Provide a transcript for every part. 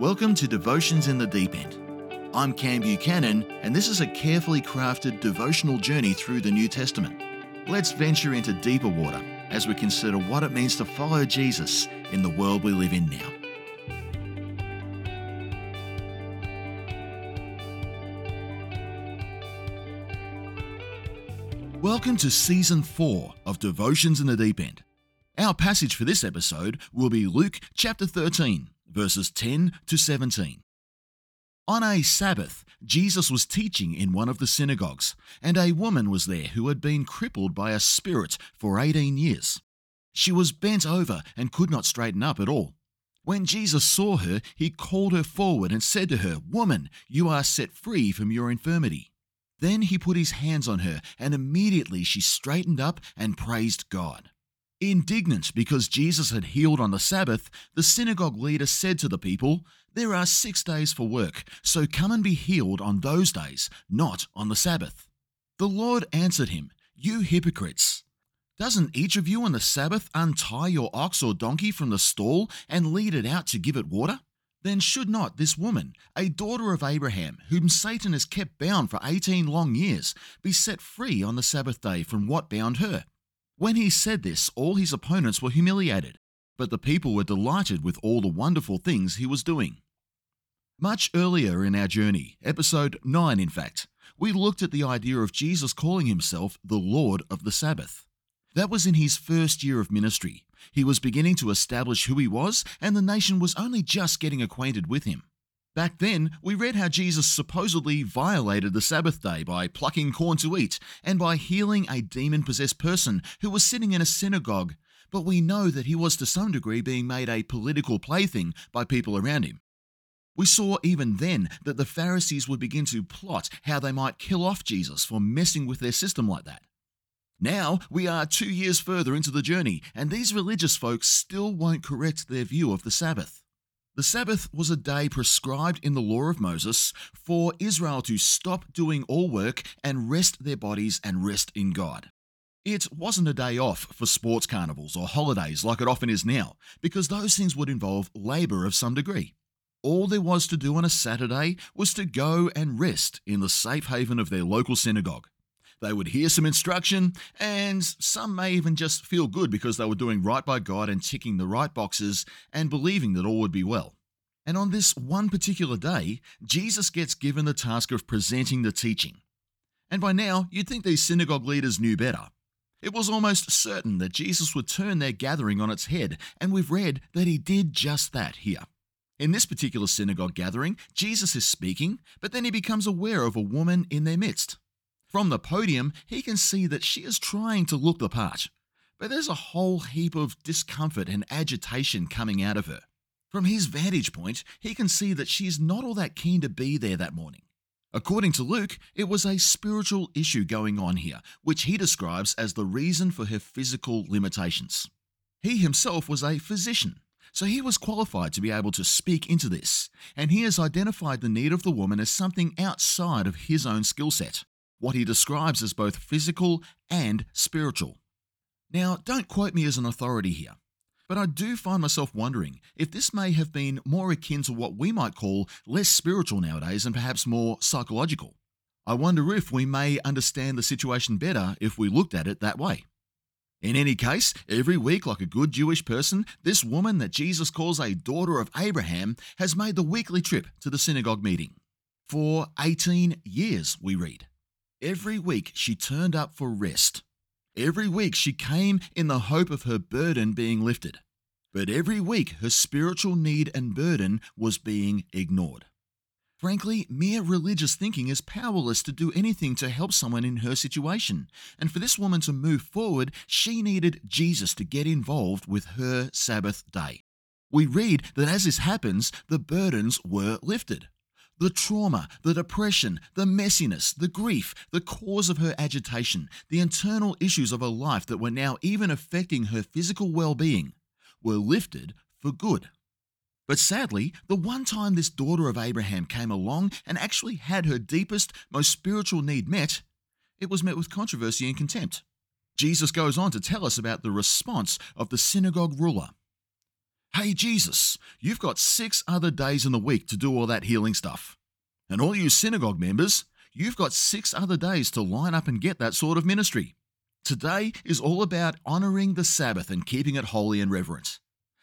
Welcome to Devotions in the Deep End. I'm Cam Buchanan, and this is a carefully crafted devotional journey through the New Testament. Let's venture into deeper water as we consider what it means to follow Jesus in the world we live in now. Welcome to Season 4 of Devotions in the Deep End. Our passage for this episode will be Luke chapter 13, verses 10 to 17. On a Sabbath, Jesus was teaching in one of the synagogues, and a woman was there who had been crippled by a spirit for 18 years. She was bent over and could not straighten up at all. When Jesus saw her, he called her forward and said to her, Woman, you are set free from your infirmity. Then he put his hands on her, and immediately she straightened up and praised God. Indignant because Jesus had healed on the Sabbath, the synagogue leader said to the people, There are six days for work, so come and be healed on those days, not on the Sabbath. The Lord answered him, You hypocrites! Doesn't each of you on the Sabbath untie your ox or donkey from the stall and lead it out to give it water? Then should not this woman, a daughter of Abraham, whom Satan has kept bound for eighteen long years, be set free on the Sabbath day from what bound her? When he said this, all his opponents were humiliated, but the people were delighted with all the wonderful things he was doing. Much earlier in our journey, episode 9 in fact, we looked at the idea of Jesus calling himself the Lord of the Sabbath. That was in his first year of ministry. He was beginning to establish who he was, and the nation was only just getting acquainted with him. Back then, we read how Jesus supposedly violated the Sabbath day by plucking corn to eat and by healing a demon possessed person who was sitting in a synagogue, but we know that he was to some degree being made a political plaything by people around him. We saw even then that the Pharisees would begin to plot how they might kill off Jesus for messing with their system like that. Now we are two years further into the journey, and these religious folks still won't correct their view of the Sabbath. The Sabbath was a day prescribed in the law of Moses for Israel to stop doing all work and rest their bodies and rest in God. It wasn't a day off for sports carnivals or holidays like it often is now, because those things would involve labour of some degree. All there was to do on a Saturday was to go and rest in the safe haven of their local synagogue. They would hear some instruction, and some may even just feel good because they were doing right by God and ticking the right boxes and believing that all would be well. And on this one particular day, Jesus gets given the task of presenting the teaching. And by now, you'd think these synagogue leaders knew better. It was almost certain that Jesus would turn their gathering on its head, and we've read that he did just that here. In this particular synagogue gathering, Jesus is speaking, but then he becomes aware of a woman in their midst. From the podium, he can see that she is trying to look the part, but there's a whole heap of discomfort and agitation coming out of her. From his vantage point, he can see that she's not all that keen to be there that morning. According to Luke, it was a spiritual issue going on here, which he describes as the reason for her physical limitations. He himself was a physician, so he was qualified to be able to speak into this, and he has identified the need of the woman as something outside of his own skill set what he describes as both physical and spiritual. Now, don't quote me as an authority here, but I do find myself wondering if this may have been more akin to what we might call less spiritual nowadays and perhaps more psychological. I wonder if we may understand the situation better if we looked at it that way. In any case, every week, like a good Jewish person, this woman that Jesus calls a daughter of Abraham has made the weekly trip to the synagogue meeting. For 18 years, we read. Every week she turned up for rest. Every week she came in the hope of her burden being lifted. But every week her spiritual need and burden was being ignored. Frankly, mere religious thinking is powerless to do anything to help someone in her situation. And for this woman to move forward, she needed Jesus to get involved with her Sabbath day. We read that as this happens, the burdens were lifted. The trauma, the depression, the messiness, the grief, the cause of her agitation, the internal issues of her life that were now even affecting her physical well being were lifted for good. But sadly, the one time this daughter of Abraham came along and actually had her deepest, most spiritual need met, it was met with controversy and contempt. Jesus goes on to tell us about the response of the synagogue ruler. Hey, Jesus, you've got six other days in the week to do all that healing stuff. And all you synagogue members, you've got six other days to line up and get that sort of ministry. Today is all about honoring the Sabbath and keeping it holy and reverent.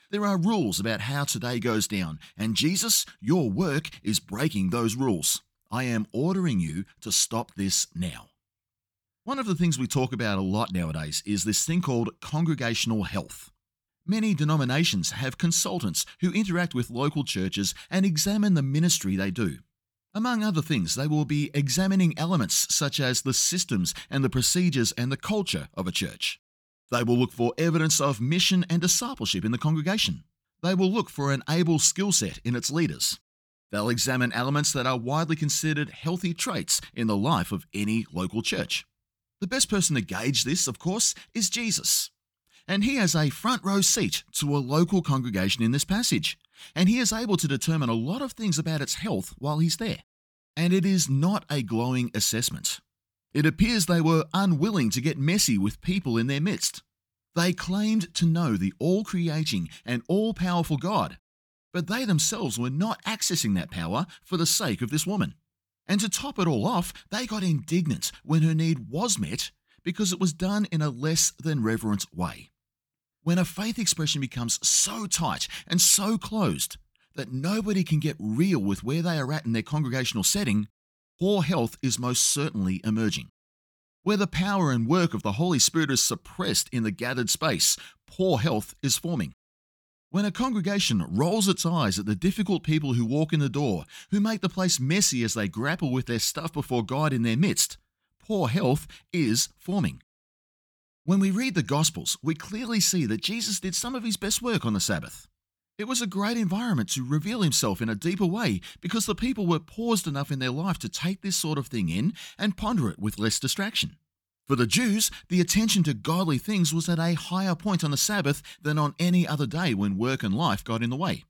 There are rules about how today goes down, and Jesus, your work is breaking those rules. I am ordering you to stop this now. One of the things we talk about a lot nowadays is this thing called congregational health. Many denominations have consultants who interact with local churches and examine the ministry they do. Among other things, they will be examining elements such as the systems and the procedures and the culture of a church. They will look for evidence of mission and discipleship in the congregation. They will look for an able skill set in its leaders. They'll examine elements that are widely considered healthy traits in the life of any local church. The best person to gauge this, of course, is Jesus. And he has a front row seat to a local congregation in this passage, and he is able to determine a lot of things about its health while he's there. And it is not a glowing assessment. It appears they were unwilling to get messy with people in their midst. They claimed to know the all creating and all powerful God, but they themselves were not accessing that power for the sake of this woman. And to top it all off, they got indignant when her need was met because it was done in a less than reverent way. When a faith expression becomes so tight and so closed that nobody can get real with where they are at in their congregational setting, poor health is most certainly emerging. Where the power and work of the Holy Spirit is suppressed in the gathered space, poor health is forming. When a congregation rolls its eyes at the difficult people who walk in the door, who make the place messy as they grapple with their stuff before God in their midst, poor health is forming. When we read the Gospels, we clearly see that Jesus did some of his best work on the Sabbath. It was a great environment to reveal himself in a deeper way because the people were paused enough in their life to take this sort of thing in and ponder it with less distraction. For the Jews, the attention to godly things was at a higher point on the Sabbath than on any other day when work and life got in the way.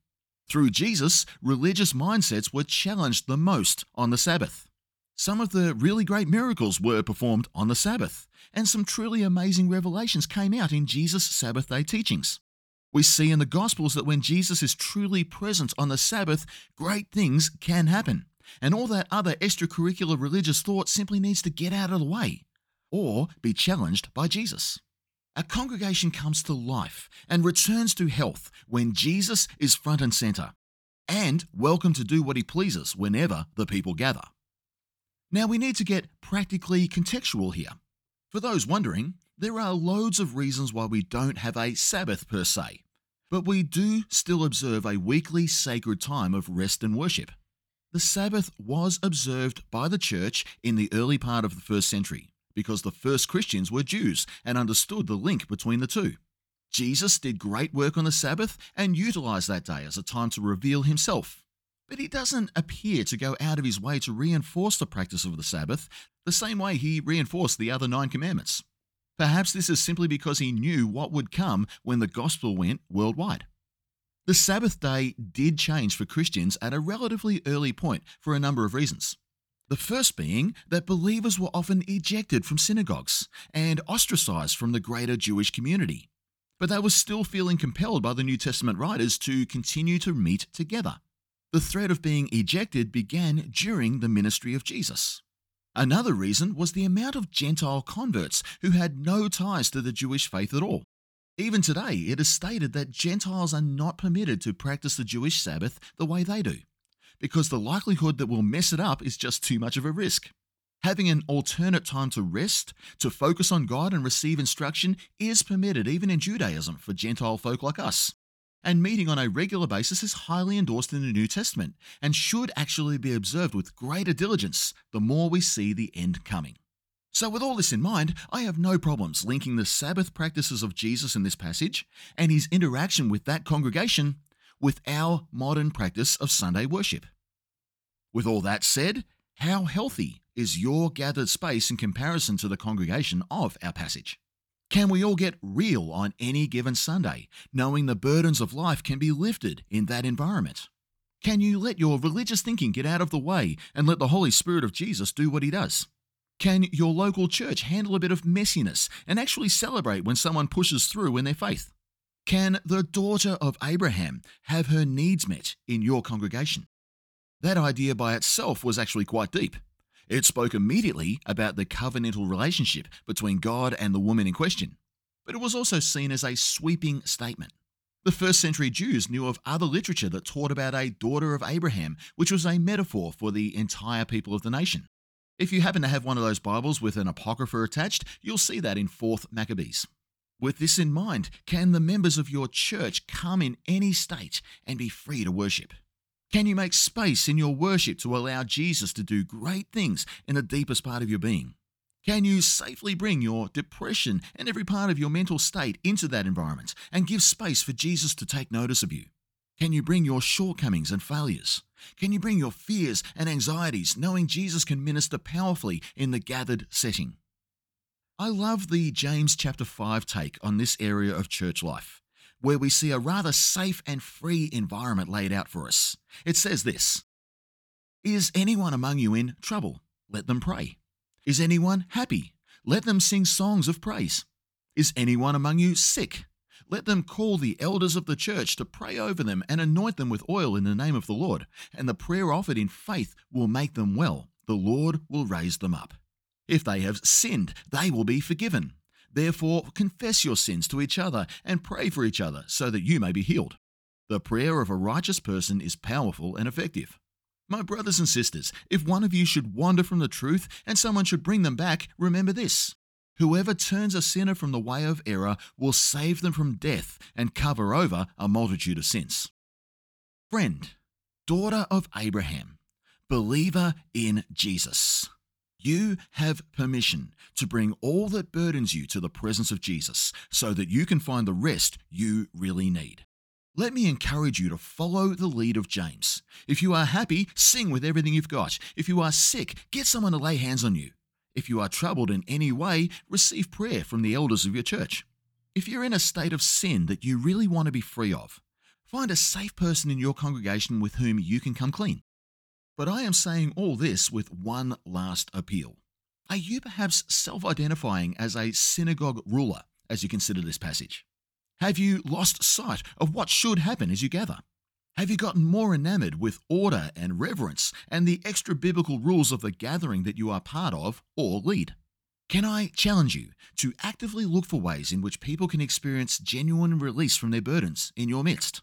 Through Jesus, religious mindsets were challenged the most on the Sabbath. Some of the really great miracles were performed on the Sabbath, and some truly amazing revelations came out in Jesus' Sabbath day teachings. We see in the Gospels that when Jesus is truly present on the Sabbath, great things can happen, and all that other extracurricular religious thought simply needs to get out of the way or be challenged by Jesus. A congregation comes to life and returns to health when Jesus is front and center, and welcome to do what he pleases whenever the people gather. Now, we need to get practically contextual here. For those wondering, there are loads of reasons why we don't have a Sabbath per se, but we do still observe a weekly sacred time of rest and worship. The Sabbath was observed by the church in the early part of the first century because the first Christians were Jews and understood the link between the two. Jesus did great work on the Sabbath and utilized that day as a time to reveal himself but he doesn't appear to go out of his way to reinforce the practice of the Sabbath the same way he reinforced the other nine commandments. Perhaps this is simply because he knew what would come when the gospel went worldwide. The Sabbath day did change for Christians at a relatively early point for a number of reasons. The first being that believers were often ejected from synagogues and ostracized from the greater Jewish community. But they were still feeling compelled by the New Testament writers to continue to meet together. The threat of being ejected began during the ministry of Jesus. Another reason was the amount of Gentile converts who had no ties to the Jewish faith at all. Even today, it is stated that Gentiles are not permitted to practice the Jewish Sabbath the way they do, because the likelihood that we'll mess it up is just too much of a risk. Having an alternate time to rest, to focus on God and receive instruction is permitted even in Judaism for Gentile folk like us and meeting on a regular basis is highly endorsed in the New Testament and should actually be observed with greater diligence the more we see the end coming. So, with all this in mind, I have no problems linking the Sabbath practices of Jesus in this passage and his interaction with that congregation with our modern practice of Sunday worship. With all that said, how healthy is your gathered space in comparison to the congregation of our passage? Can we all get real on any given Sunday, knowing the burdens of life can be lifted in that environment? Can you let your religious thinking get out of the way and let the Holy Spirit of Jesus do what he does? Can your local church handle a bit of messiness and actually celebrate when someone pushes through in their faith? Can the daughter of Abraham have her needs met in your congregation? That idea by itself was actually quite deep. It spoke immediately about the covenantal relationship between God and the woman in question, but it was also seen as a sweeping statement. The first century Jews knew of other literature that taught about a daughter of Abraham, which was a metaphor for the entire people of the nation. If you happen to have one of those Bibles with an apocrypha attached, you'll see that in 4th Maccabees. With this in mind, can the members of your church come in any state and be free to worship? Can you make space in your worship to allow Jesus to do great things in the deepest part of your being? Can you safely bring your depression and every part of your mental state into that environment and give space for Jesus to take notice of you? Can you bring your shortcomings and failures? Can you bring your fears and anxieties knowing Jesus can minister powerfully in the gathered setting? I love the James chapter 5 take on this area of church life, where we see a rather safe and free environment laid out for us. It says this Is anyone among you in trouble? Let them pray. Is anyone happy? Let them sing songs of praise. Is anyone among you sick? Let them call the elders of the church to pray over them and anoint them with oil in the name of the Lord, and the prayer offered in faith will make them well. The Lord will raise them up. If they have sinned, they will be forgiven. Therefore, confess your sins to each other and pray for each other so that you may be healed. The prayer of a righteous person is powerful and effective. My brothers and sisters, if one of you should wander from the truth and someone should bring them back, remember this. Whoever turns a sinner from the way of error will save them from death and cover over a multitude of sins. Friend, daughter of Abraham, believer in Jesus. You have permission to bring all that burdens you to the presence of Jesus so that you can find the rest you really need. Let me encourage you to follow the lead of James. If you are happy, sing with everything you've got. If you are sick, get someone to lay hands on you. If you are troubled in any way, receive prayer from the elders of your church. If you're in a state of sin that you really want to be free of, find a safe person in your congregation with whom you can come clean. But I am saying all this with one last appeal. Are you perhaps self identifying as a synagogue ruler as you consider this passage? Have you lost sight of what should happen as you gather? Have you gotten more enamored with order and reverence and the extra biblical rules of the gathering that you are part of or lead? Can I challenge you to actively look for ways in which people can experience genuine release from their burdens in your midst?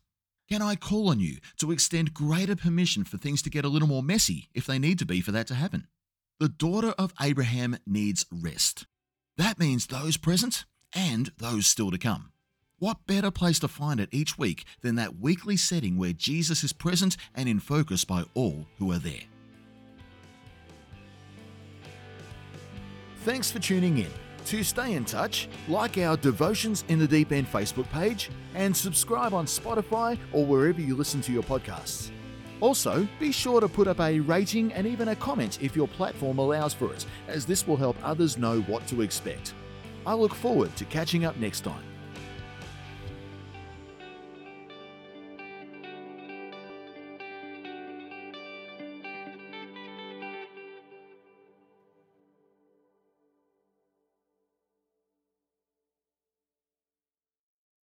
Can I call on you to extend greater permission for things to get a little more messy if they need to be for that to happen? The daughter of Abraham needs rest. That means those present and those still to come. What better place to find it each week than that weekly setting where Jesus is present and in focus by all who are there? Thanks for tuning in. To stay in touch, like our Devotions in the Deep End Facebook page and subscribe on Spotify or wherever you listen to your podcasts. Also, be sure to put up a rating and even a comment if your platform allows for it, as this will help others know what to expect. I look forward to catching up next time.